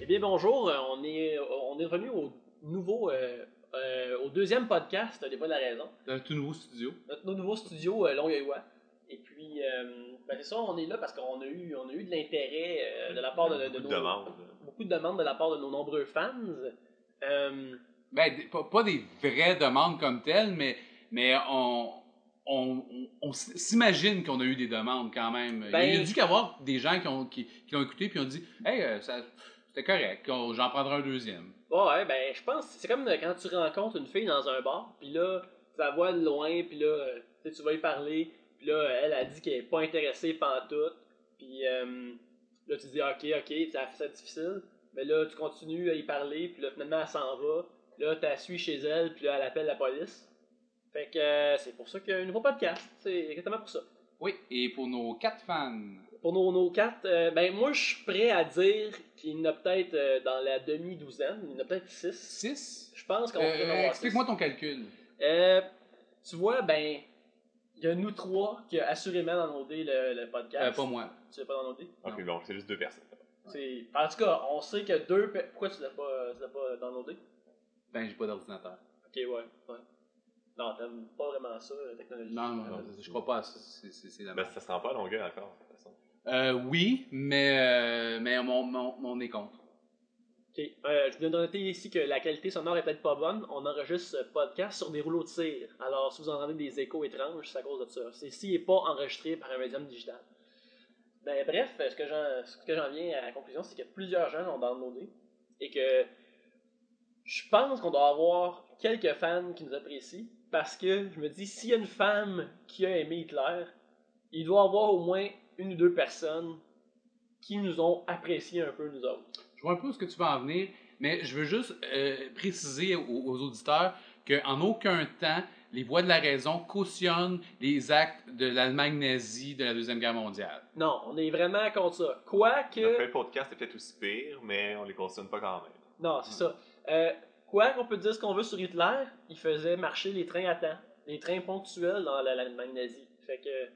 Eh bien, bonjour. euh, On est, on est revenu au nouveau, euh, euh, au deuxième podcast des Voix de la Raison. Dans un tout nouveau studio. Notre nouveau studio euh, Longueuil-Ouest. Et puis, euh, ben, c'est ça, on est là parce qu'on a eu, on a eu de l'intérêt euh, de la part de, de, Beaucoup nos. de demandes. Beaucoup de demandes de la part de nos nombreux fans. Euh, Ben, pas, pas des vraies demandes comme telles, mais, mais on, on, on- s'imagine qu'on a eu des demandes quand même. Ben- Il y a dû y avoir des gens qui, ont, qui, qui l'ont écouté puis ont dit Hey, euh, ça- c'était correct, j'en prendrai un deuxième. ouais, ben, je pense, c'est comme quand tu rencontres une fille dans un bar, puis là, tu la vois de loin, puis là, euh, tu vas y parler, puis là, elle a dit qu'elle est pas intéressée pantoute, puis euh, là, tu dis, ok, ok, ça fait ça difficile, mais là, tu continues à y parler, puis là, finalement, elle s'en va, là, tu la suis chez elle, puis là, elle appelle la police. Fait que euh, c'est pour ça qu'il y a un nouveau podcast, c'est exactement pour ça. Oui, et pour nos quatre fans, Pour nos, nos quatre, euh, ben moi je suis prêt à dire qu'il y en a peut-être euh, dans la demi-douzaine, il y en a peut-être six. six? Je pense qu'on Euh, pourrait en avoir six. Explique-moi ton calcul. Euh, tu vois, ben, il y a nous trois qui a assurément downloadé le, le Euh, podcast. pas moi. Tu l'as pas downloadé? Ok, bon, c'est juste deux personnes. C'est- En tout cas, on sait que deux. pe- Pourquoi tu l'as pas, tu l'as pas downloadé? Ben, j'ai pas d'ordinateur. Ok, ouais. ouais. Non, t'aimes pas vraiment ça, la technologie. Non, non, non, je crois pas à ça. C'est- C'est c'est la merde. ça se rend pas à longueur encore, de toute façon. Euh, oui, mais, euh, mais mon, mon, mon est contre. Ok. Euh, je viens de noter ici que la qualité sonore est peut-être pas bonne. On enregistre ce podcast sur des rouleaux de cire. Alors, si vous entendez des échos étranges, c'est à cause de ça. Ceci n'est pas enregistré par un médium digital. Ben, bref, ce que j'en ce que j'en viens à la conclusion, c'est que plusieurs gens l'ont downloadé et que je pense qu'on doit avoir quelques fans qui nous apprécient parce que je me dis, s'il y a une femme qui a aimé Hitler, il doit y avoir au moins une ou deux personnes qui nous ont apprécié un peu nous autres. Je vois un peu où ce que tu veux en venir, mais je veux juste euh, préciser aux, aux auditeurs qu'en aucun temps, les voix de la raison cautionnent les actes de l'Allemagne nazie de la Deuxième Guerre mondiale. Non, on est vraiment contre ça. Quoique. Notre podcast est peut-être aussi pire, mais on les consomme pas quand même. Non, c'est ça. Euh, quoi qu'on peut dire ce qu'on veut sur Hitler, il faisait marcher les trains à temps. Les trains ponctuels dans la- l'Allemagne nazie. Fait que.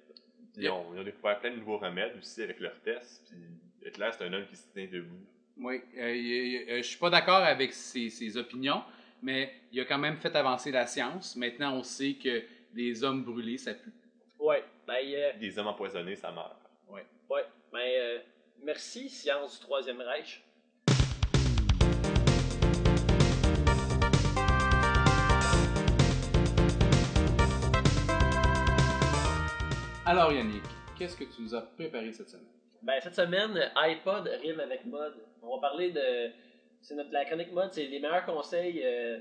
Ils ont, ils ont découvert plein de nouveaux remèdes aussi avec leurs tests. Puis Hitler, c'est un homme qui se tient debout. Oui, euh, euh, je suis pas d'accord avec ses, ses opinions, mais il a quand même fait avancer la science. Maintenant, on sait que des hommes brûlés, ça pue. Ouais. Ben, euh, Des hommes empoisonnés, ça meurt. ouais. Ben, euh, merci, science du Troisième Reich. Alors Yannick, qu'est-ce que tu nous as préparé cette semaine? Ben, cette semaine, iPod rime avec mode. On va parler de. C'est notre la chronique mode, c'est les meilleurs conseils euh,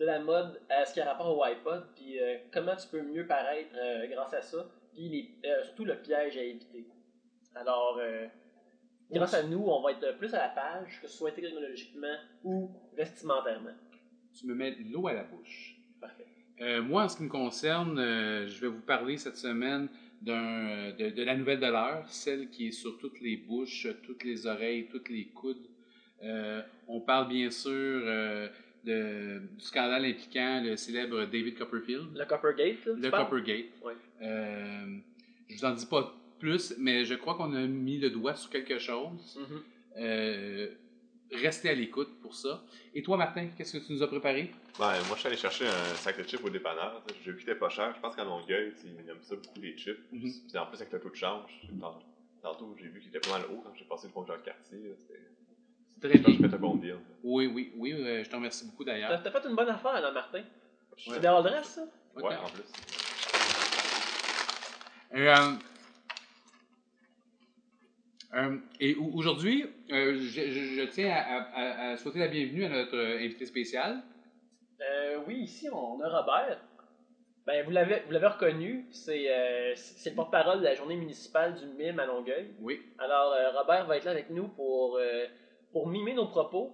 de la mode à ce qui a rapport au iPod, puis euh, comment tu peux mieux paraître euh, grâce à ça, puis surtout le piège à éviter. Alors, grâce à nous, on va être plus à la page, que ce soit technologiquement ou vestimentairement. Tu me mets l'eau à la bouche. Parfait. Moi, en ce qui me concerne, je vais vous parler cette semaine de, de la nouvelle de l'heure, celle qui est sur toutes les bouches, toutes les oreilles, toutes les coudes. Euh, on parle bien sûr euh, de- du scandale impliquant le célèbre David Copperfield, Le Coppergate, là, le parles? Coppergate. Euh, je vous en dis pas plus, mais je crois qu'on a mis le doigt sur quelque chose. Mhm. Euh, restez à l'écoute pour ça. Et toi, Martin, qu'est-ce que tu nous as préparé? Ben, moi, je suis allé chercher un sac de chips au dépanneur. J'ai vu qu'il était pas cher. Je pense qu'à Longueuil, ils aiment ça beaucoup, les chips. Puis en plus, avec le taux de change, tant- tantôt, j'ai vu qu'il était pas mal haut quand j'ai passé le pont c'était- Très Je bien. je fais un bon deal. Oui, oui, oui, euh, je te remercie beaucoup d'ailleurs. t'as fait une bonne affaire, là, Martin. Ouais. C'est des all dress, ça? Ouais, en plus. Euh, euh, et au- aujourd'hui, euh, je, je- je tiens à, à- à souhaiter la bienvenue à notre euh, invité spécial. Euh, oui, ici, on a Robert. Ben, vous l'avez, vous l'avez reconnu, c'est, le porte-parole de la journée municipale du MIM à Longueuil. Oui. Alors, Robert va être là avec nous pour, pour mimer nos propos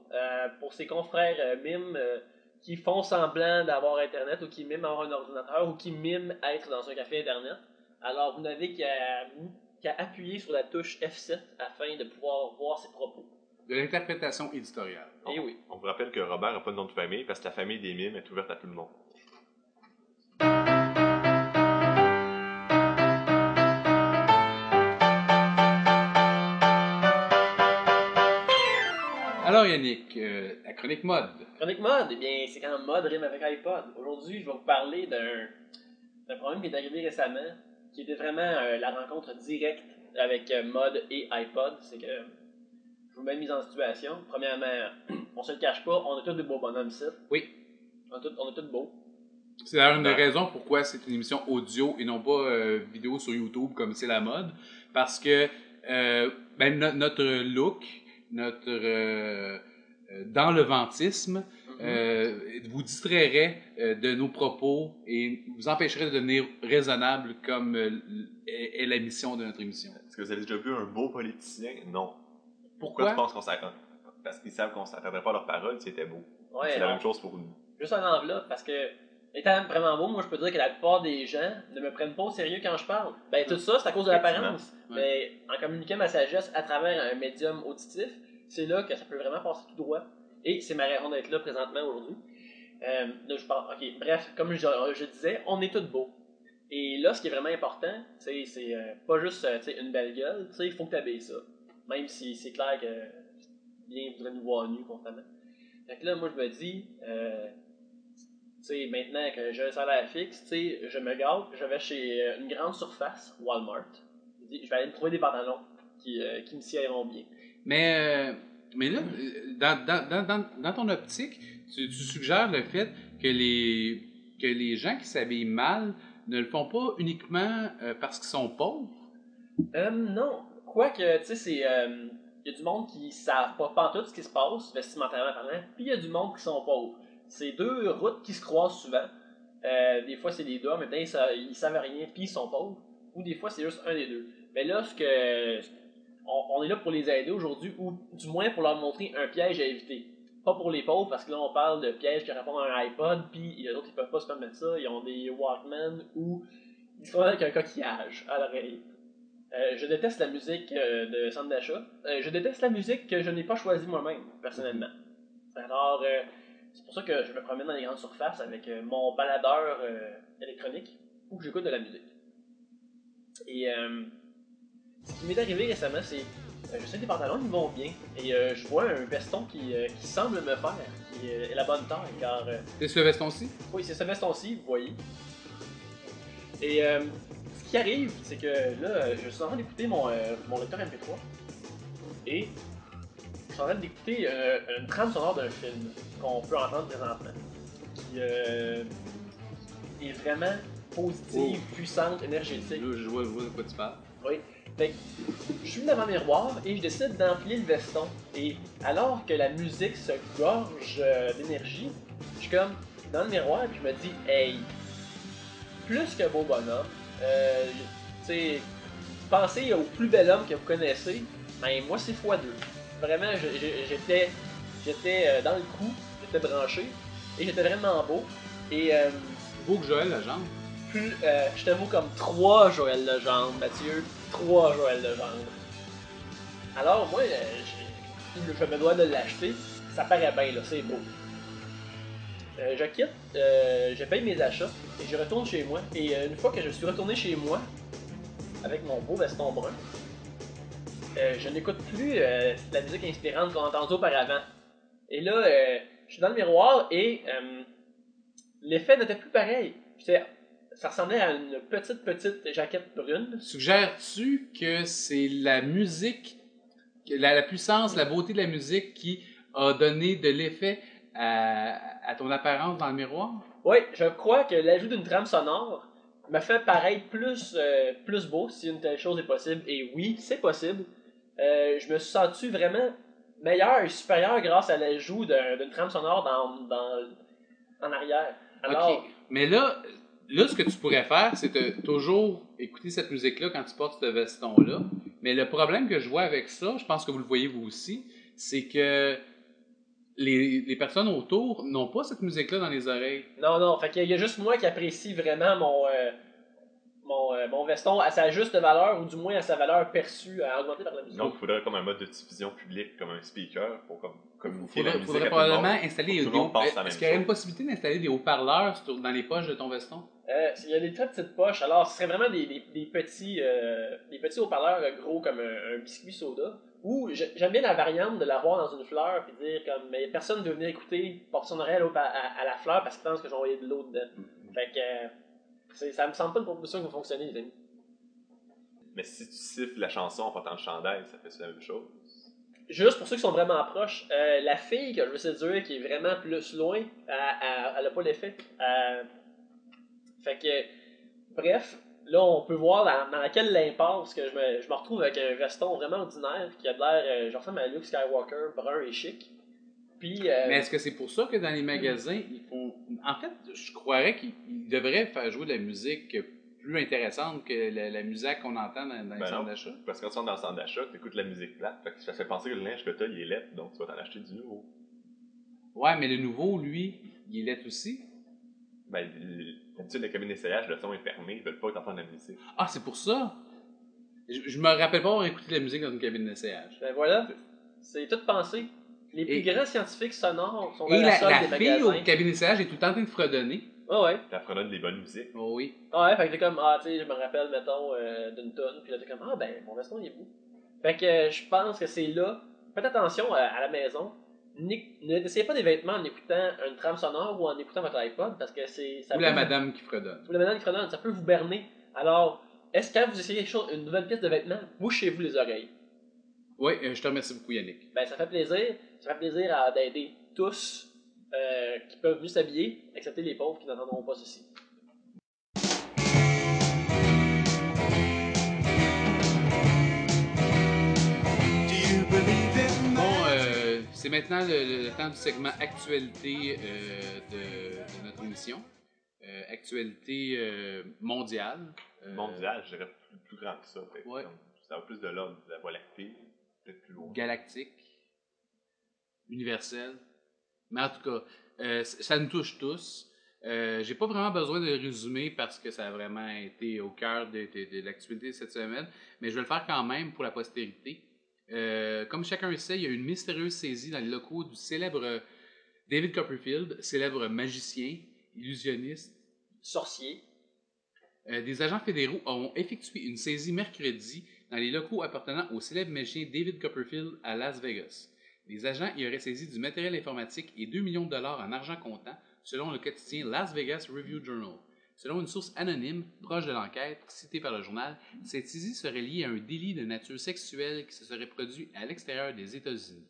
pour ses confrères MIM euh, qui font semblant d'avoir Internet ou qui miment avoir un ordinateur ou qui miment être dans un café Internet. Alors, vous n'avez qu'à, qu'à appuyer sur la touche F7 afin de pouvoir voir ses propos. De l'interprétation éditoriale. Et on, oui. On vous rappelle que Robert n'a pas de nom de famille parce que la famille des mimes est ouverte à tout le monde. Alors Yannick, euh, la chronique mode. Chronique mode, eh bien c'est quand même mode rime avec iPod. Aujourd'hui, je vais vous parler d'un problème qui est arrivé récemment qui était vraiment euh, la rencontre directe avec euh, mode et iPod. C'est que, je vous mets une mise en situation. Premièrement, on se le cache pas, on a tous des beaux bonhommes ici. Oui. On a tous, on a tous beaux. C'est d'ailleurs une des raisons pourquoi c'est une émission audio et non pas euh, vidéo sur YouTube comme c'est la mode. Parce que euh, ben, no- notre look, notre dans le ventisme, euh, vous distrairait euh, de nos propos et vous empêcherait de devenir raisonnable comme euh, est, est la mission de notre émission. Est-ce que vous avez déjà vu un beau politicien? Non. Pourquoi? Pourquoi? tu penses qu'on s'attend? Parce qu'ils savent qu'on s'attendrait pas à leurs paroles si c'était beau. Ouais, c'est la même chose pour nous. Juste un enveloppe, parce que, étant vraiment beau, moi je peux dire que la plupart des gens ne me prennent pas au sérieux quand je parle. Ben tout ça, c'est à cause de l'apparence. Ouais. Mais en communiquant ma sagesse à travers un médium auditif, c'est là que ça peut vraiment passer tout droit. Et c'est ma raison d'être là présentement aujourd'hui. Euh, je parle. Ok, bref, comme je, disais, on est tous beaux. Et là, ce qui est vraiment important, c'est euh, pas juste euh, une belle gueule, il faut que tu habilles ça. Même si c'est clair que bien voudrait nous voir nus constamment. Fait que là, moi, je me dis, euh, maintenant que j'ai un salaire fixe, je me gâte, je vais chez euh, une grande surface, Walmart. Je vais aller me trouver des pantalons qui, qui me siéront bien. Mais, mais là, euh, dans, dans, dans, dans, ton optique, tu, suggères le fait que les, que les gens qui s'habillent mal ne le font pas uniquement euh, parce qu'ils sont pauvres? Euh, non. Quoique, tu sais, c'est. euh, y a du monde qui savent pas pantoute ce qui se passe, vestimentairement parlant, puis il y a du monde qui sont pauvres. C'est deux routes qui se croisent souvent. Des fois, c'est les deux, mais ils, sa- ils savent rien, puis ils sont pauvres. Ou des fois, c'est juste un des deux. Mais là, ce que. On, est là pour les aider aujourd'hui, ou du moins pour leur montrer un piège à éviter. Pas pour les pauvres, parce que là, on parle de pièges qui répondent à un iPod, puis les autres, ils peuvent pas se permettre ça. Ils ont des Walkman, ou ils promènent avec un coquillage à l'oreille. Euh, je déteste la musique euh, de centre d'achat. Euh, je déteste la musique que je n'ai pas choisie moi-même, personnellement. Alors, euh, c'est pour ça que je me promène dans les grandes surfaces avec mon baladeur électronique que j'écoute de la musique. Et ce qui m'est arrivé récemment, c'est euh, je sais que les pantalons ils vont bien et euh, je vois un veston qui, euh, qui semble me faire, qui euh, est la bonne taille, car C'est ce veston-ci? oui, c'est ce veston-ci, vous voyez. Et euh, ce qui arrive, c'est que là, je suis en train d'écouter mon, mon lecteur MP3. Et je suis en train d'écouter une trame sonore d'un film qu'on peut entendre présentement. Qui est vraiment positive, puissante, énergétique. Là, je vois, je vois de quoi tu parles. Oui. Fait que, je suis devant le miroir et je décide d'enfiler le veston. Et alors que la musique se gorge euh, d'énergie, je suis comme dans le miroir et je me dis, hey, plus que beau bonhomme, euh, tu sais, pensez au plus bel homme que vous connaissez, ben moi c'est x2. Vraiment, j'étais j'étais euh, dans le coup, j'étais branché et j'étais vraiment beau. Et euh, Beau que Joël Legendre. plus, euh, je te vaut comme 3 Joël Legendre, Mathieu. 3 Joël Legendre. Alors, moi, je, je me dois de l'acheter. Ça paraît bien, là, c'est beau. Euh, je quitte, euh, je paye mes achats et je retourne chez moi. Et euh, une fois que je suis retourné chez moi, avec mon beau veston brun, je n'écoute plus la musique inspirante qu'on a entendue auparavant. Et là, je suis dans le miroir et l'effet n'était plus pareil. Ça ressemblait à une petite, petite jaquette brune. Suggères-tu que c'est la musique, que la, la puissance, la beauté de la musique qui a donné de l'effet à, à ton apparence dans le miroir? Oui, je crois que l'ajout d'une trame sonore me fait paraître plus, euh, plus beau si une telle chose est possible. Et oui, c'est possible. Euh, je me suis senti vraiment meilleur et supérieur grâce à l'ajout d'un- d'une trame sonore dans, dans, en arrière. Alors, Ok. Mais là, là, ce que tu pourrais faire, c'est toujours écouter cette musique-là quand tu portes ce veston-là. Mais le problème que je vois avec ça, je pense que vous le voyez vous aussi, c'est que les, les personnes autour n'ont pas cette musique-là dans les oreilles. non, non, fait qu'il y a juste moi qui apprécie vraiment mon, euh, mon, euh, mon veston à sa juste valeur, ou du moins à sa valeur perçue, à augmenter par la musique. Donc, il faudrait comme un mode de diffusion public, comme un speaker, pour comme, Il communiquer faudrait, la musique faudrait à tout le probablement monde. installer Tout des le monde haut- pense la même Est-ce qu'il y aurait chose. une possibilité d'installer des haut-parleurs dans les poches de ton veston? Euh, il y a des très petites poches. Alors, ce serait vraiment des, des, des petits, euh, des petits haut-parleurs euh, gros comme un, un biscuit soda. Ou j'ai- j'aime bien la variante de l'avoir dans une fleur puis dire comme mais personne ne veut venir écouter, porter son oreille à, la fleur parce qu'il pense que j'ai envoyé de l'eau dedans. Fait que euh, ça me semble pas une proposition qui va fonctionner, les amis. Mais si tu siffles la chanson en portant le chandail, ça fait la même chose? Juste pour ceux qui sont vraiment proches, euh, la fille que je veux séduire qui est vraiment plus loin, elle, elle, elle a pas l'effet. Euh, fait que, bref, là on peut voir dans, dans laquelle l'impasse que je me, je me retrouve avec un veston vraiment ordinaire qui a de l'air, euh, je ressemble à Luke Skywalker, brun et chic. Puis, euh, Mais est-ce que c'est pour ça que dans les magasins, ils font. En fait, je croirais qu'ils ils devraient faire jouer de la musique plus intéressante que la, la musique qu'on entend dans, dans les Ben centres non. d'achat. Parce que quand tu rentres dans le centre d'achat, tu écoutes la musique plate, fait que ça fait penser que le linge que tu as, il est laid, donc tu vas t'en acheter du nouveau. Ouais, mais le nouveau, lui, il est laid aussi. Ben, d'habitude, la cabine d'essayage, le son est fermé, ils veulent pas que tu la musique. Ah, c'est pour ça? Je, je me rappelle pas avoir écouté de la musique dans une cabine d'essayage. ben voilà, c'est tout pensé. Les plus Et- grands scientifiques sonores sont dans Et la, la, salle la des fille au magasins. cabine d'essayage est tout le temps en train de fredonner. Ouais, ouais. Tu fredonnes des bonnes musiques. Oh oui. Ouais, fait que t'es comme, ah, tu sais, je me rappelle, mettons, euh, d'une tonne, puis là, t'es comme, ah, ben, mon veston, il est beau. Fait que euh, je pense que c'est là. Faites attention à, à la maison. N'essayez pas des vêtements en écoutant une trame sonore ou en écoutant votre iPod, parce que c'est. ça Ou peut la vous- madame qui fredonne. Ou la madame qui fredonne, ça peut vous berner. Alors, est-ce que quand vous essayez une nouvelle pièce de vêtements, bouchez-vous les oreilles. Oui, euh, je te remercie beaucoup, Yannick. Ben, ça fait plaisir. Fait plaisir à- d'aider tous euh, qui peuvent mieux s'habiller, excepté les pauvres qui n'entendront pas ceci. Bon, euh, c'est maintenant le, le temps du segment actualité euh, de, de notre émission. Euh, actualité euh, mondiale. Euh, Mondial, je dirais plus, plus grand que ça. Ouais. Comme, Ça va plus de l'ordre de la Voie lactée, peut-être plus loin. galactique, universel. Mais en tout cas, euh, ça nous touche tous. Euh, J'ai pas vraiment besoin de résumer parce que ça a vraiment été au cœur de, de- de l'actualité cette semaine, mais je vais le faire quand même pour la postérité. Euh, comme chacun le sait, il y a eu une mystérieuse saisie dans les locaux du célèbre David Copperfield, célèbre magicien, illusionniste, Sorcier. euh, des agents fédéraux ont effectué une saisie mercredi dans les locaux appartenant au célèbre magicien David Copperfield à Las Vegas. Les agents y auraient saisi du matériel informatique et 2 millions de dollars en argent comptant, selon le quotidien Las Vegas Review Journal. Selon une source anonyme proche de l'enquête, citée par le journal, cette saisie serait liée à un délit de nature sexuelle qui se serait produit à l'extérieur des États-Unis.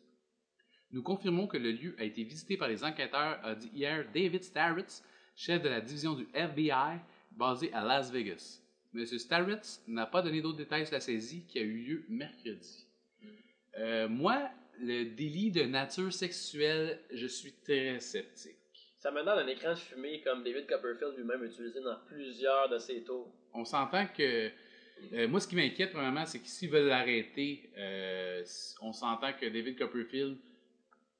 Nous confirmons que le lieu a été visité par les enquêteurs, a dit hier David Starritz, chef de la division du FBI basé à Las Vegas. M. Starritz n'a pas donné d'autres détails sur la saisie qui a eu lieu mercredi. Euh, moi, le délit de nature sexuelle, je suis très sceptique. Ça me donne un écran de fumée comme David Copperfield lui-même a utilisé dans plusieurs de ses tours. On s'entend que. euh, moi, ce qui m'inquiète, premièrement, c'est que s'ils veulent l'arrêter, euh, on s'entend que David Copperfield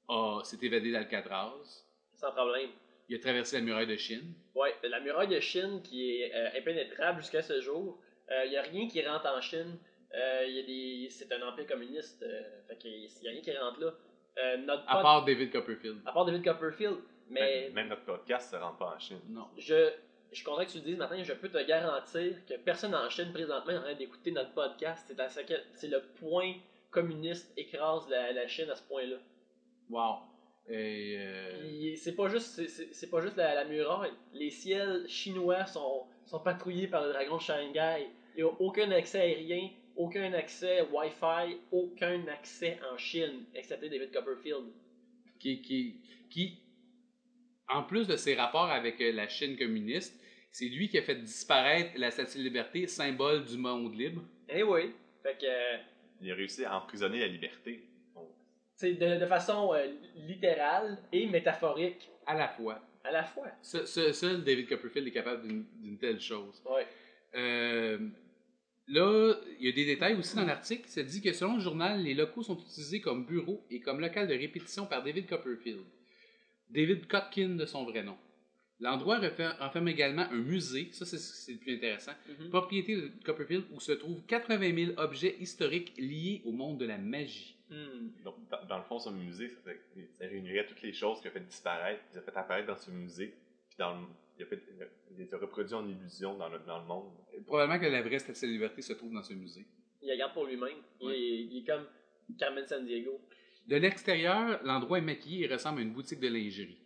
a- s'est évadé d'Alcatraz. Sans problème. Il a traversé la muraille de Chine. Ouais, la muraille de Chine qui est euh, impénétrable jusqu'à ce jour. Il n'y a rien qui rentre en Chine. Euh, y a des... C'est un empire communiste. euh, fait qu'il n'y a rien qui rentre là. Euh, notre À pod- part David Copperfield. à part David Copperfield. Mais Même, même notre podcast ne rentre pas en Chine. Non. je, je suis content que tu le dises maintenant. Je peux te garantir que personne en Chine présentement est en train d'écouter notre podcast. C'est, à ce que- c'est le point communiste écrase la, la Chine à ce point-là. Wow. Et, euh, c'est pas juste c'est, c'est- c'est pas juste la, la muraille. Les ciels chinois sont, sont patrouillés par le dragon de Shanghai. Il n'y a aucun accès aérien, aucun accès Wi-Fi, aucun accès en Chine, excepté David Copperfield. qui, qui, qui, en plus de ses rapports avec euh, la Chine communiste, c'est lui qui a fait disparaître la Statue de Liberté, symbole du monde libre. Eh oui. Fait que euh, Il a réussi à emprisonner la liberté. C'est de, de façon euh, littérale et métaphorique À la fois. à la fois. Ce- ce- seul David Copperfield est capable d'une d'une telle chose. Ouais. Euh, là, il y a des détails aussi dans l'article. Ça dit que selon le journal, les locaux sont utilisés comme bureaux et comme local de répétition par David Copperfield. David Kotkin de son vrai nom. L'endroit renferme également un musée, ça c'est le plus intéressant, Mhm. propriété de Copperfield où se trouvent 80 000 objets historiques liés au monde de la magie. Hmm. donc, dans, dans le fond, ce musée, ça, réunirait toutes les choses qu'il a fait disparaître, qu'il a fait apparaître dans ce musée, puis dans le, il, a fait, il les a reproduits en illusion dans le, dans le monde. Probablement que la vraie Statue de la Liberté se trouve dans ce musée. Il la garde pour lui-même. Il, Ouais. est- il est comme Carmen Sandiego. De l'extérieur, l'endroit est maquillé et ressemble à une boutique de lingerie.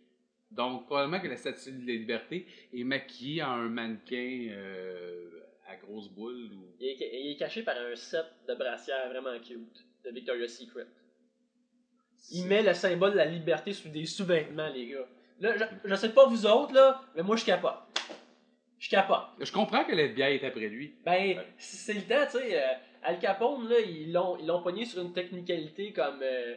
Donc, probablement que la statue de la liberté est maquillée en un mannequin euh, à grosse boule. Ou... Il est, il est caché par un set de brassières vraiment cute de Victoria's Secret. Il met le symbole de la liberté sous des sous-vêtements, les gars. Là, je, je sais pas vous autres, là, mais moi, je capote. Je capote. Je comprends que l'FBI est après lui. Ben, c'est le temps, tu sais. euh, Al Capone, là, ils l'ont, ils l'ont pogné sur une technicalité comme, euh,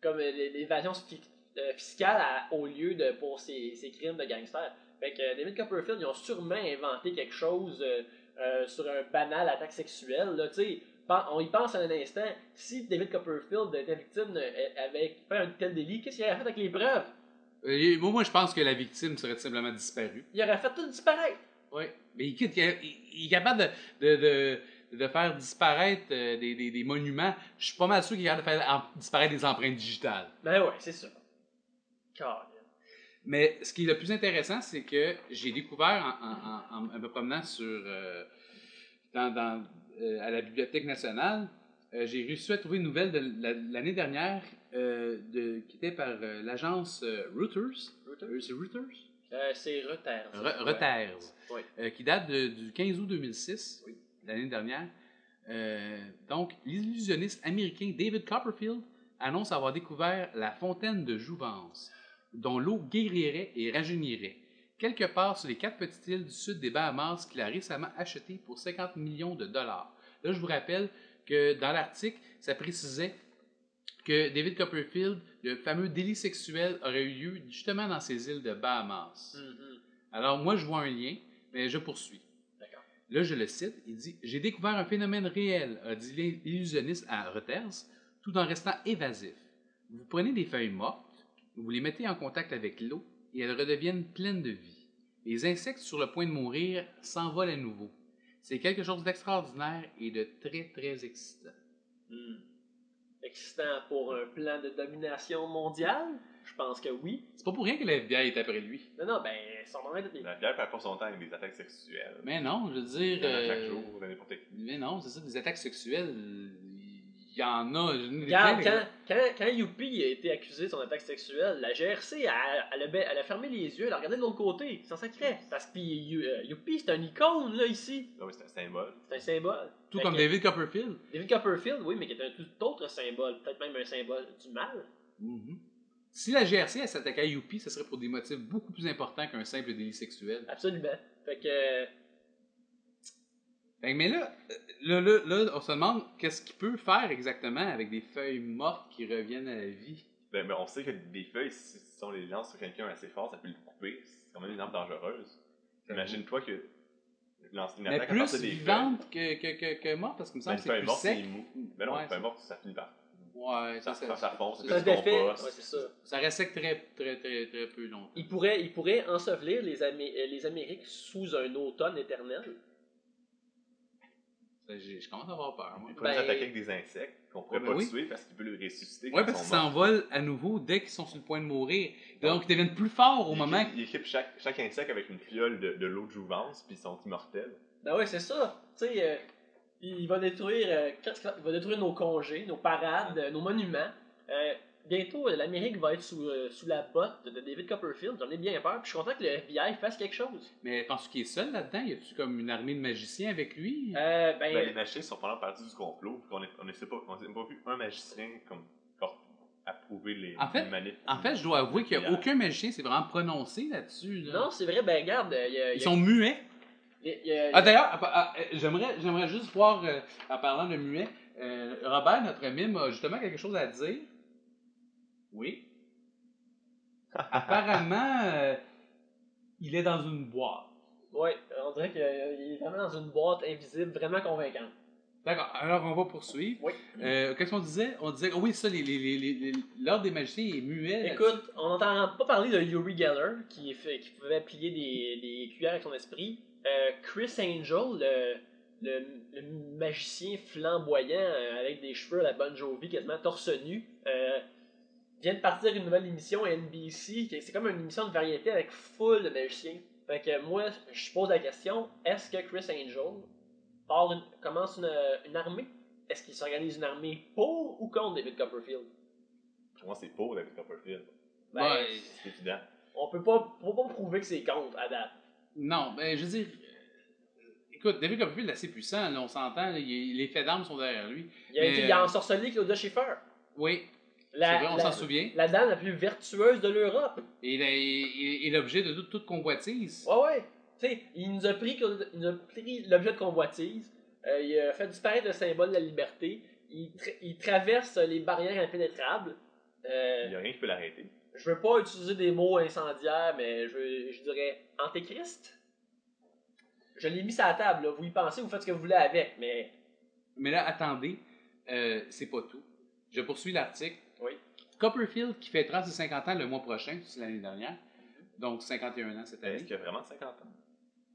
comme euh, l'évasion fi- euh, fiscale à- au lieu de pour ses, ses crimes de gangster. Fait que euh, David Copperfield, ils ont sûrement inventé quelque chose euh, euh, sur un banal attaque sexuelle, là, tu sais. Pen- On y pense un instant, si David Copperfield était victime, euh, avait fait un tel délit, qu'est-ce qu'il aurait fait avec les preuves? Euh, moi, moi, je pense que la victime serait tout simplement disparue. Il aurait fait tout disparaître. Oui. Mais il, il- il est capable de, de, de, de faire disparaître euh, des, des, des monuments. Je suis pas mal sûr qu'il est capable de faire en- disparaître des empreintes digitales. Ben ouais, c'est ça. Car... Mais ce qui est le plus intéressant, c'est que j'ai découvert en, en- en- en me promenant sur, euh, dans, dans, euh, à la Bibliothèque nationale, euh, j'ai réussi à trouver une nouvelle de la- l'année dernière de, qui était par euh, l'agence euh, Reuters. Euh, c'est Reuters? Euh, c'est Reuters. Re- Reuters. Euh, qui date de- du 15 août 2006, Oui. l'année dernière. Euh, donc, l'illusionniste américain David Copperfield annonce avoir découvert la fontaine de Jouvence, dont l'eau guérirait et rajeunirait, quelque part sur les quatre petites îles du sud des Bahamas qu'il a récemment achetées pour 50 millions de dollars. Là, je vous rappelle que dans l'article, ça précisait que David Copperfield, le fameux délit sexuel, aurait eu lieu justement dans ces îles de Bahamas. Mhm. Alors, moi, je vois un lien, mais je poursuis. Là, je le cite. Il dit J'ai découvert un phénomène réel, a dit l'illusionniste à Reuters, tout en restant évasif. Vous prenez des feuilles mortes, vous les mettez en contact avec l'eau et elles redeviennent pleines de vie. Les insectes sur le point de mourir s'envolent à nouveau. C'est quelque chose d'extraordinaire et de très, très excitant. Hmm. Excitant pour un plan de domination mondiale? Je pense que oui. C'est pas pour rien que la FBI est après lui. Non, non, ben, son nom est... La bière perd pas son temps avec des attaques sexuelles. Mais non, je veux Il dire. y en a chaque euh, jour, n'importe qui. Mais non, c'est ça, des attaques sexuelles, il y en a. Regarde, quand, quand, quand Youpi a été accusé de son attaque sexuelle, la GRC, elle, elle, a, ba- elle a fermé les yeux, elle a regardé de l'autre côté, c'est sacré. Parce que You- euh, Youpi, c'est un icône, là, ici. Ah oui, c'est un symbole. C'est un symbole. Tout Fait comme que- David Copperfield. David Copperfield, oui, mais qui est un tout autre symbole. Peut-être même un symbole du mal. Mhm. Si la GRC elle s'attaquait à Youpi, ce serait pour des motifs beaucoup plus importants qu'un simple délit sexuel. Absolument. Fait que... mais là, euh, là, là, là, on se demande qu'est-ce qu'il peut faire exactement avec des feuilles mortes qui reviennent à la vie. Ben, mais on sait que des feuilles, si, si on les lance sur quelqu'un assez fort, ça peut le couper. C'est quand même une arme dangereuse. Imagine-toi que lancer une Mais attaque à plus partir des vivante que, que, que, que morte, parce que me semble Ben, que c'est plus morte, sec. mou. Ben non, Ouais, une feuille morte, ça finit par. Ouais, Ça, ça, ça, ça fonce, ça défait. Ouais, c'est ça. ça reste très, très, très, très peu longtemps. Il pourrait, il pourrait ensevelir les, Amé- euh, les Amériques sous un automne éternel. J'ai- Je commence à avoir peur, moi. Il pourrait Ben- les attaquer avec des insectes qu'on pourrait Ouais, pas ben oui. tuer parce qu'il peut le ressusciter. Ouais, quand parce ils qu'ils s'envolent à nouveau dès qu'ils sont sur le point de mourir. Donc, ils deviennent plus forts au Il moment. équipe- Il équipe chaque, chaque insecte avec une fiole de, de l'eau de jouvence, puis ils sont immortels. Ben ouais, c'est ça. Tu sais, euh, il va détruire, euh, il va détruire nos congés, nos parades, euh, nos monuments. Bientôt, euh, l'Amérique va être sous, euh, sous la botte de David Copperfield. J'en ai bien peur. Puis je suis content que le FBI fasse quelque chose. Mais penses-tu qu'il est seul là-dedans? Y a-tu comme une armée de magiciens avec lui? Euh, ben, Ben, les magiciens sont pendant partie du complot. puis On n'a on ne sait pas, on n'a pas vu un magicien comme approuver les, En fait- les manifs. En fait, je dois avouer qu'il n'y a aucun magicien s'est vraiment prononcé là-dessus. là. non, c'est vrai. Ben, regarde, y a, Ils y a- sont muets. y a- Ah, d'ailleurs, j'aimerais, j'aimerais juste voir, euh, en parlant de muets, euh, Robert, notre mime, a justement quelque chose à dire. Oui. Apparemment, euh, il est dans une boîte. Ouais, on dirait qu'il est vraiment dans une boîte invisible, vraiment convaincante. D'accord, alors on va poursuivre. Oui. Euh, Qu'est-ce qu'on disait? On disait, oh oui, ça, les, les, les, les- l'ordre des magiciens est muet. Écoute, on n'entend pas parler de Yuri Geller qui, fait, qui pouvait plier des, des cuillères avec son esprit. Euh, Chris Angel, le, le, le magicien flamboyant avec des cheveux à la Bon Jovi, quasiment torse nu, euh, vient de partir une nouvelle émission à NBC. qui- C'est comme une émission de variété avec full de magiciens. Fait que moi, je pose la question est-ce que Chris Angel part une- commence une, une armée? Est-ce qu'il s'organise une armée pour ou contre David Copperfield? Pour moi, c'est pour David Copperfield. Ben, Ouais. C'est évident. On peut pas, on peut pas prouver que c'est contre à date. Non, ben, je veux dire. euh, Écoute, David Copperfield est assez puissant, là, on s'entend, les faits d'armes sont derrière lui. Il a, Mais, été, il a euh, ensorcelé Claudia Schiffer. Oui, La, c'est vrai, on la- s'en souvient. la dame la plus vertueuse de l'Europe. Et l'objet de toute, toute convoitise. Ouais, ouais. Tu sais, il nous a pris, il nous a pris l'objet de convoitise. Euh, il a fait disparaître le symbole de la liberté. Il, tra- il traverse les barrières impénétrables. Euh, Il n'y a rien qui peut l'arrêter. je veux pas utiliser des mots incendiaires, mais je, je dirais antéchrist. Je l'ai mis sur la table, là. vous y pensez, vous faites ce que vous voulez avec, mais Mais là, attendez, euh, c'est pas tout. Je poursuis l'article. Oui. Copperfield, qui fêtera ses 50 ans le mois prochain, c'est l'année dernière, donc 51 ans cette année. Est-ce qu'il a vraiment 50 ans?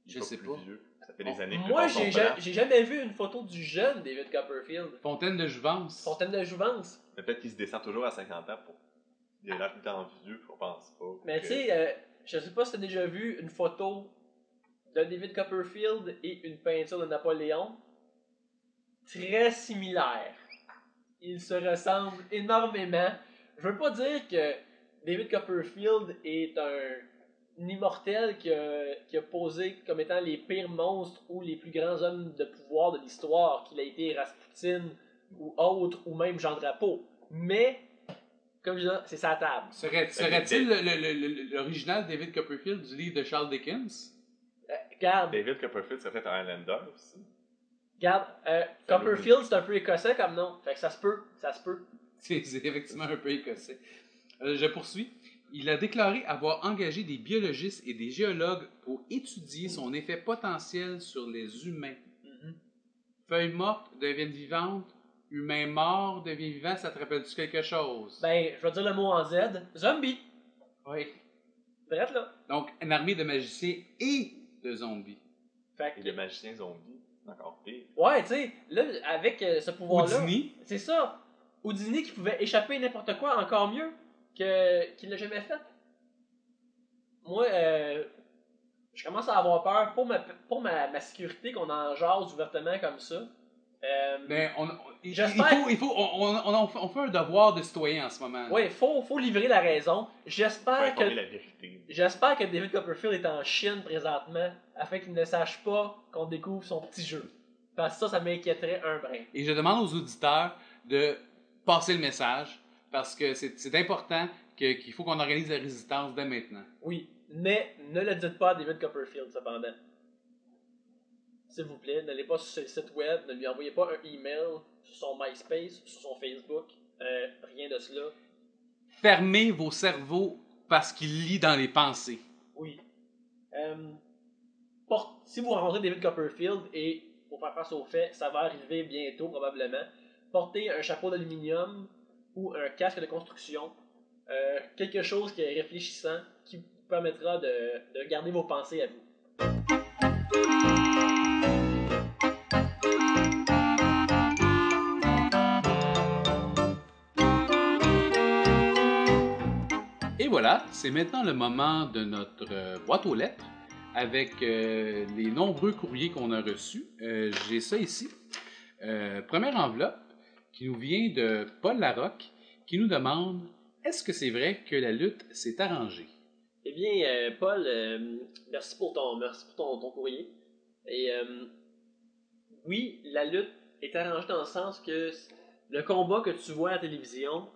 Il Je sais plus pas. vieux. Ça fait Bon, des années que moi j'ai ja- jamais vu une photo du jeune David Copperfield. Fontaine de Jouvence. Fontaine de Jouvence. Mais Peut-être qu'il se descend toujours à 50 ans pour. Il a l'air tout le temps vieux, on pense pas. Mais tu sais, euh, je sais pas si t'as déjà vu une photo de David Copperfield et une peinture de Napoléon. Très similaire. Ils se ressemblent énormément. Je veux pas dire que David Copperfield est un, un immortel qui a, qui a posé comme étant les pires monstres ou les plus grands hommes de pouvoir de l'histoire, qu'il a été Rasputin ou autre, ou même Jean Drapeau. Mais, comme je disais, c'est sa table. Serait- Serait-il le- le- le- le- l'original David Copperfield du livre de Charles Dickens? Euh, regarde, David Copperfield serait peut-être un Highlander aussi. Regarde, euh, Copperfield c'est un peu écossais comme nom, fait que ça se peut, ça se peut. C'est effectivement un peu écossais. Euh, je poursuis. Il a déclaré avoir engagé des biologistes et des géologues pour étudier son effet potentiel sur les humains. Feuilles mortes deviennent vivantes, humains morts deviennent vivants, ça te rappelle-tu quelque chose? Ben, je vais dire le mot en Z, zombie. oui. Direct là. Donc, une armée de magiciens et de zombies. Fait Et que, le magicien zombie, c'est encore pire. ouais, tu sais, là, avec euh, ce pouvoir-là, Houdini, c'est ça. Houdini qui pouvait échapper n'importe quoi encore mieux que qu'il l'a jamais fait. Moi, euh, je commence à avoir peur pour ma, pour ma, ma sécurité qu'on en jase ouvertement comme ça. Euh, mais on, il, il faut, il faut, on, on- on- fait un devoir de citoyen en ce moment. Ouais, faut, faut livrer la raison. J'espère que la vérité. J'espère que David Copperfield est en Chine présentement afin qu'il ne sache pas qu'on découvre son petit jeu. Parce que ça, ça m'inquiéterait un brin. Et je demande aux auditeurs de passer le message parce que c'est c'est important que- qu'il faut qu'on organise la résistance dès maintenant. Oui, mais ne le dites pas à David Copperfield cependant. S'il vous plaît, n'allez pas sur le site web, ne lui envoyez pas un email sur son MySpace, sur son Facebook, euh, rien de cela. Fermez vos cerveaux parce qu'il lit dans les pensées. Oui. Euh, si vous rencontrez David Copperfield et pour faire face aux faits, ça va arriver bientôt probablement, portez un chapeau d'aluminium ou un casque de construction, euh, quelque chose qui est réfléchissant, qui vous permettra de, de garder vos pensées à vous. C'est maintenant le moment de notre euh, boîte aux lettres avec euh, les nombreux courriers qu'on a reçus. Euh, J'ai ça ici. Première enveloppe qui nous vient de Paul Larocque qui nous demande Est-ce que c'est vrai que la lutte s'est arrangée? Eh bien, Paul, merci pour ton, merci pour ton, ton courrier. Et oui, la lutte est arrangée dans le sens que le combat que tu vois à la télévision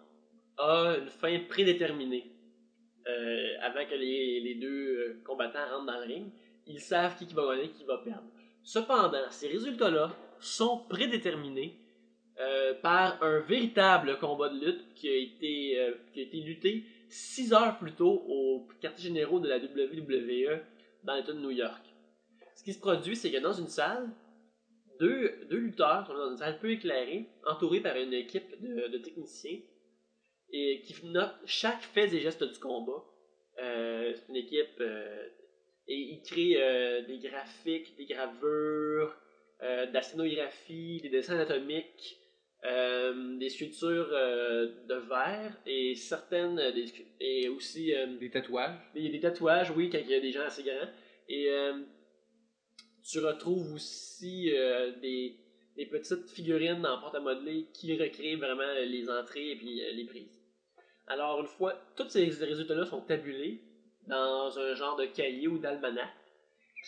a une fin prédéterminée. Euh, avant que les, deux euh, combattants rentrent dans le ring, ils savent qui, va gagner, qui va perdre. Cependant, ces résultats-là sont prédéterminés euh, par un véritable combat de lutte qui a été, euh, qui a été lutté six heures plus tôt au quartier généraux de la WWE dans l'État de New York. Ce qui se produit, c'est que dans une salle, deux, lutteurs sont dans une salle peu éclairée, entourés par une équipe de techniciens, et qui notent chaque fait et geste du combat. Euh, c'est une équipe euh, et ils créent euh, des graphiques, des gravures, de la scénographie, des dessins anatomiques, des sculptures de verre et certaines des et aussi Des tatouages il a des tatouages, oui, quand il y a des gens assez grands. Et tu retrouves aussi des, des petites figurines en porte à modeler qui recréent vraiment les entrées et puis les prises. Alors, une fois, tous ces résultats-là sont tabulés dans un genre de cahier ou d'almanach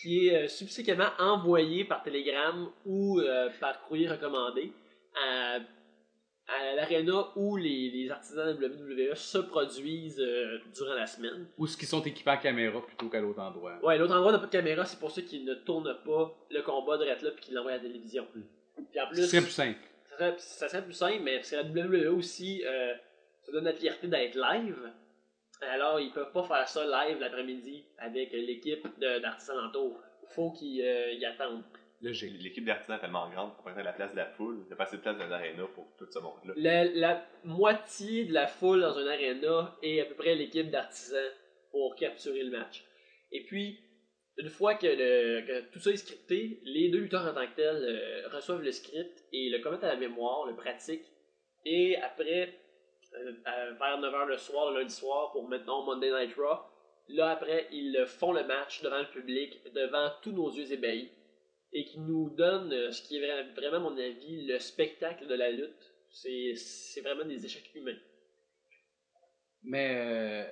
qui est euh, subséquemment envoyé par télégramme ou euh, par courrier recommandé à, à l'aréna où les, les artisans de WWE se produisent euh, durant la semaine. Ou ce qui sont équipés en caméra plutôt qu'à l'autre endroit. Ouais, l'autre endroit n'a pas de caméra, c'est pour ceux qui ne tournent pas le combat de là puis qui l'envoient à la télévision. Puis en Ce plus, serait plus simple. ça serait, ça serait plus simple, mais parce que la WWE aussi se donne la fierté d'être live. Alors, ils peuvent pas faire ça live l'après-midi avec l'équipe d'artisans alentour. Faut qu'ils euh, y attendent. Logique. L'équipe d'artisans est tellement grande pour prendre la place de la foule. Il n'y a pas assez de place dans l'aréna pour tout ce monde-là. La, la moitié de la foule dans un aréna est à peu près l'équipe d'artisans pour capturer le match. Et puis, une fois que, le- que tout ça est scripté, les deux lutteurs en tant que tels euh, reçoivent le script et le commettent à la mémoire, le pratiquent. Et après, vers 9h le soir, le lundi soir, pour maintenant Monday Night Raw, là après, ils font le match devant le public, devant tous nos yeux ébahis. Et qui nous donne euh, ce qui est vra- vraiment, à mon avis, le spectacle de la lutte. C'est vraiment des échecs humains. Mais euh,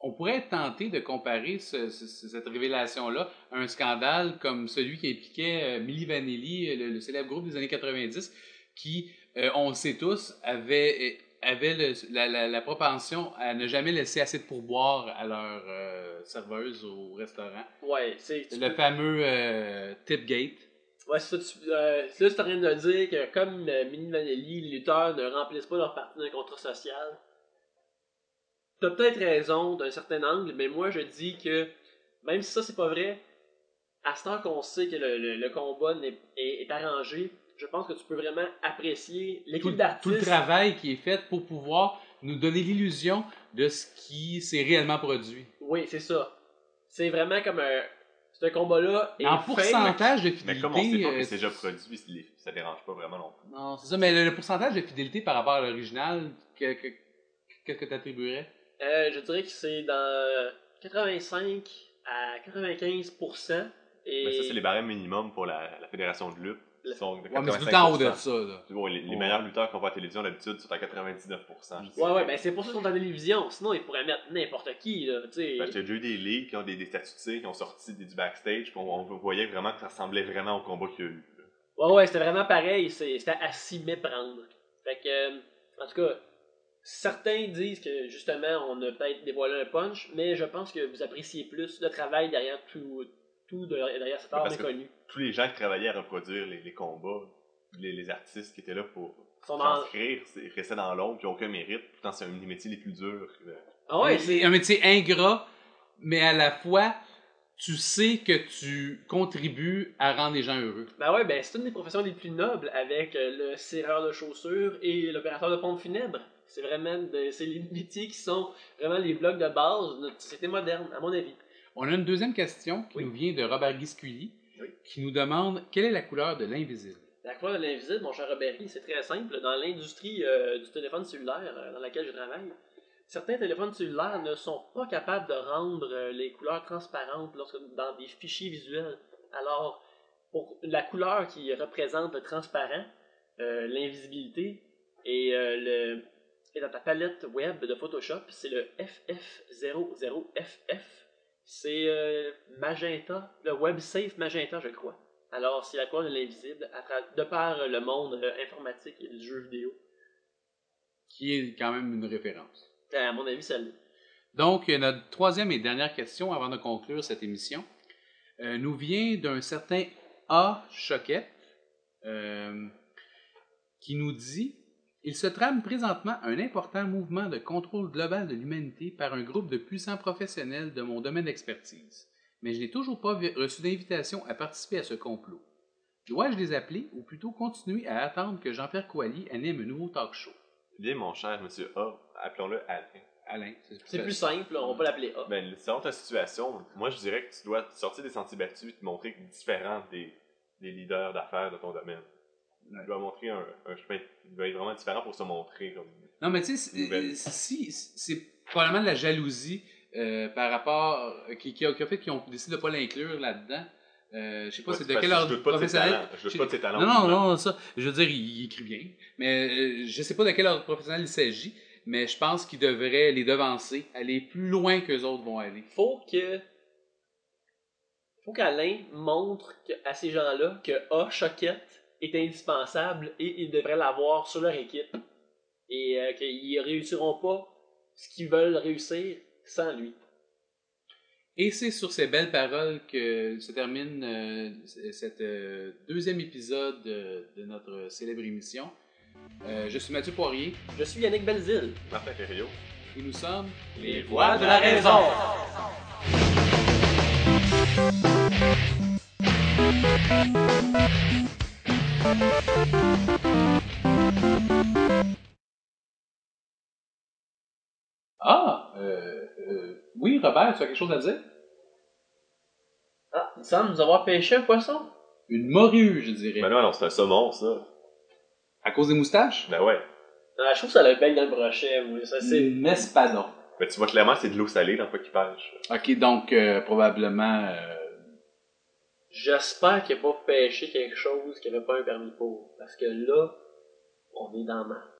on pourrait tenté de comparer ce- ce- cette révélation-là à un scandale comme celui qui impliquait euh, Milli Vanilli, le, célèbre groupe des années 90, qui, euh, on sait tous, avait, avait le- la, la- la propension à ne jamais laisser assez de pourboire à leur euh, serveuse au restaurant. Ouais, c'est. Le peux- fameux euh, Tipgate. Ouais, c'est ça. Tu, euh, là, tu es en train de dire que comme euh, Mini Vanelli, les lutteurs ne remplissent pas leur partie d'un contrat social. T'as peut-être raison d'un certain angle, mais moi je dis que même si ça c'est pas vrai, à ce temps qu'on sait que le, le- le combat n'est- est, est arrangé, je pense que tu peux vraiment apprécier Tout, l'équipe tout le d'artistes. travail qui est fait pour pouvoir nous donner l'illusion de ce qui s'est réellement produit. Oui, c'est ça. C'est vraiment comme un. Ce combat-là est En pourcentage de Mais fidélité. comme on sait pas euh, que c'est déjà produit, ça dérange pas vraiment non plus? Non, c'est ça, mais le, le pourcentage de fidélité par rapport à l'original, que, que, qu'est-ce que tu attribuerais Euh, je dirais que c'est dans 85 à 95%. Et Mais ça, c'est les barèmes minimum pour la, la fédération de lutte. Sont de Ouais, mais c'est tout le temps en haut de 85%. ça, là. Les, les Ouais. meilleurs lutteurs qu'on voit à la télévision d'habitude sont à 99%. je Ouais, ouais, ben c'est pour ça qu'ils sont en télévision. Sinon, ils pourraient mettre n'importe qui, là. Parce y a déjà eu des ligues qui ont des, des statuts de tir, qui ont sorti des- du backstage, puis on, on voyait vraiment que ça ressemblait vraiment au combat qu'il y a eu. là. Ouais, ouais, c'était vraiment pareil. c'est- C'était à s'y méprendre. Fait que, euh, en tout cas, certains disent que justement, on a peut-être dévoilé un punch, mais je pense que vous appréciez plus le travail derrière tout, tout de- derrière cet art méconnu. Tous les gens qui travaillaient à reproduire les, les combats, les, les artistes qui étaient là pour Ils transcrire, ils restaient dans l'ombre, puis aucun mérite. Pourtant, c'est un des métiers les plus durs. Ah ouais, c'est un métier ingrat, mais à la fois, tu sais que tu contribues à rendre les gens heureux. Ben ouais, ben c'est une des professions les plus nobles avec euh, le serreur de chaussures et l'opérateur de pompe funèbre. C'est vraiment de- c'est les métiers qui sont vraiment les blocs de base de notre société moderne, à mon avis. On a une deuxième question qui Oui. nous vient de Robert Guiscully, Oui. qui nous demande quelle est la couleur de l'invisible? La couleur de l'invisible, mon cher Robert, c'est très simple. Dans l'industrie euh, du téléphone cellulaire euh, dans laquelle je travaille, certains téléphones cellulaires ne sont pas capables de rendre euh, les couleurs transparentes lorsque, dans des fichiers visuels. Alors, pour la couleur qui représente le transparent, l'invisibilité et, le, et dans ta palette web de Photoshop, c'est le FF00FF. C'est euh, magenta, le WebSafe magenta, je crois. Alors, c'est la couleur de l'invisible, de par le monde euh, informatique et du jeu vidéo. Qui est quand même une référence. À mon avis, l'est. Donc, euh, notre troisième et dernière question avant de conclure cette émission euh, nous vient d'un certain A. Choquette euh, qui nous dit Il se trame présentement un important mouvement de contrôle global de l'humanité par un groupe de puissants professionnels de mon domaine d'expertise. Mais je n'ai toujours pas reçu d'invitation à participer à ce complot. Dois-je les appeler ou plutôt continuer à attendre que Jean-Pierre Coallier anime un nouveau talk show? Bien, mon cher monsieur A, appelons-le Alain. Alain, C'est plus simple, on va l'appeler A. Ben, selon ta situation, moi je dirais que tu dois sortir des sentiers battus et te montrer différent des, des leaders d'affaires de ton domaine. Tu dois montrer un, un chemin qui doit être vraiment différent pour se montrer comme. Non, mais tu sais, c'est- si, c'est probablement de la jalousie euh, par rapport. euh, qui, qui, a, qui a fait qu'ils ont décidé de ne pas l'inclure là-dedans. Euh, je sais pas c'est de quel ordre professionnel. Je doute pas de ses talents Non, non, non, ça. Je veux dire, il, il écrit bien. Mais euh, je sais pas de quel ordre professionnel il s'agit. Mais je pense qu'il devrait les devancer, aller plus loin que les autres vont aller. Faut que. Faut qu'Alain montre que- à ces gens-là que A, Choquette est indispensable et ils devraient l'avoir sur leur équipe. Et euh, qu'ils réussiront pas ce qu'ils veulent réussir sans lui. Et c'est sur ces belles paroles que se termine euh, cet euh, deuxième épisode de, de notre célèbre émission. Euh, je suis Mathieu Poirier Je suis Yannick Belzile. Martin Ferriot. et nous sommes Les voix de la raison. Ah, euh, euh, oui, Robert, tu as quelque chose à dire? Ah, il semble nous avoir pêché un poisson. Une morue, je dirais. Ben non, non, c'est un saumon, ça. À cause des moustaches? Ben ouais. Ah, je trouve que ça le bec dans le brochet. Ça, c'est... Ben tu vois clairement, c'est de l'eau salée dans quoi qu'il pêche. Ok, donc euh, probablement. euh, J'espère qu'il n'a pas pêché quelque chose qu'il n'avait pas un permis pour. Parce que là, on est dans ma.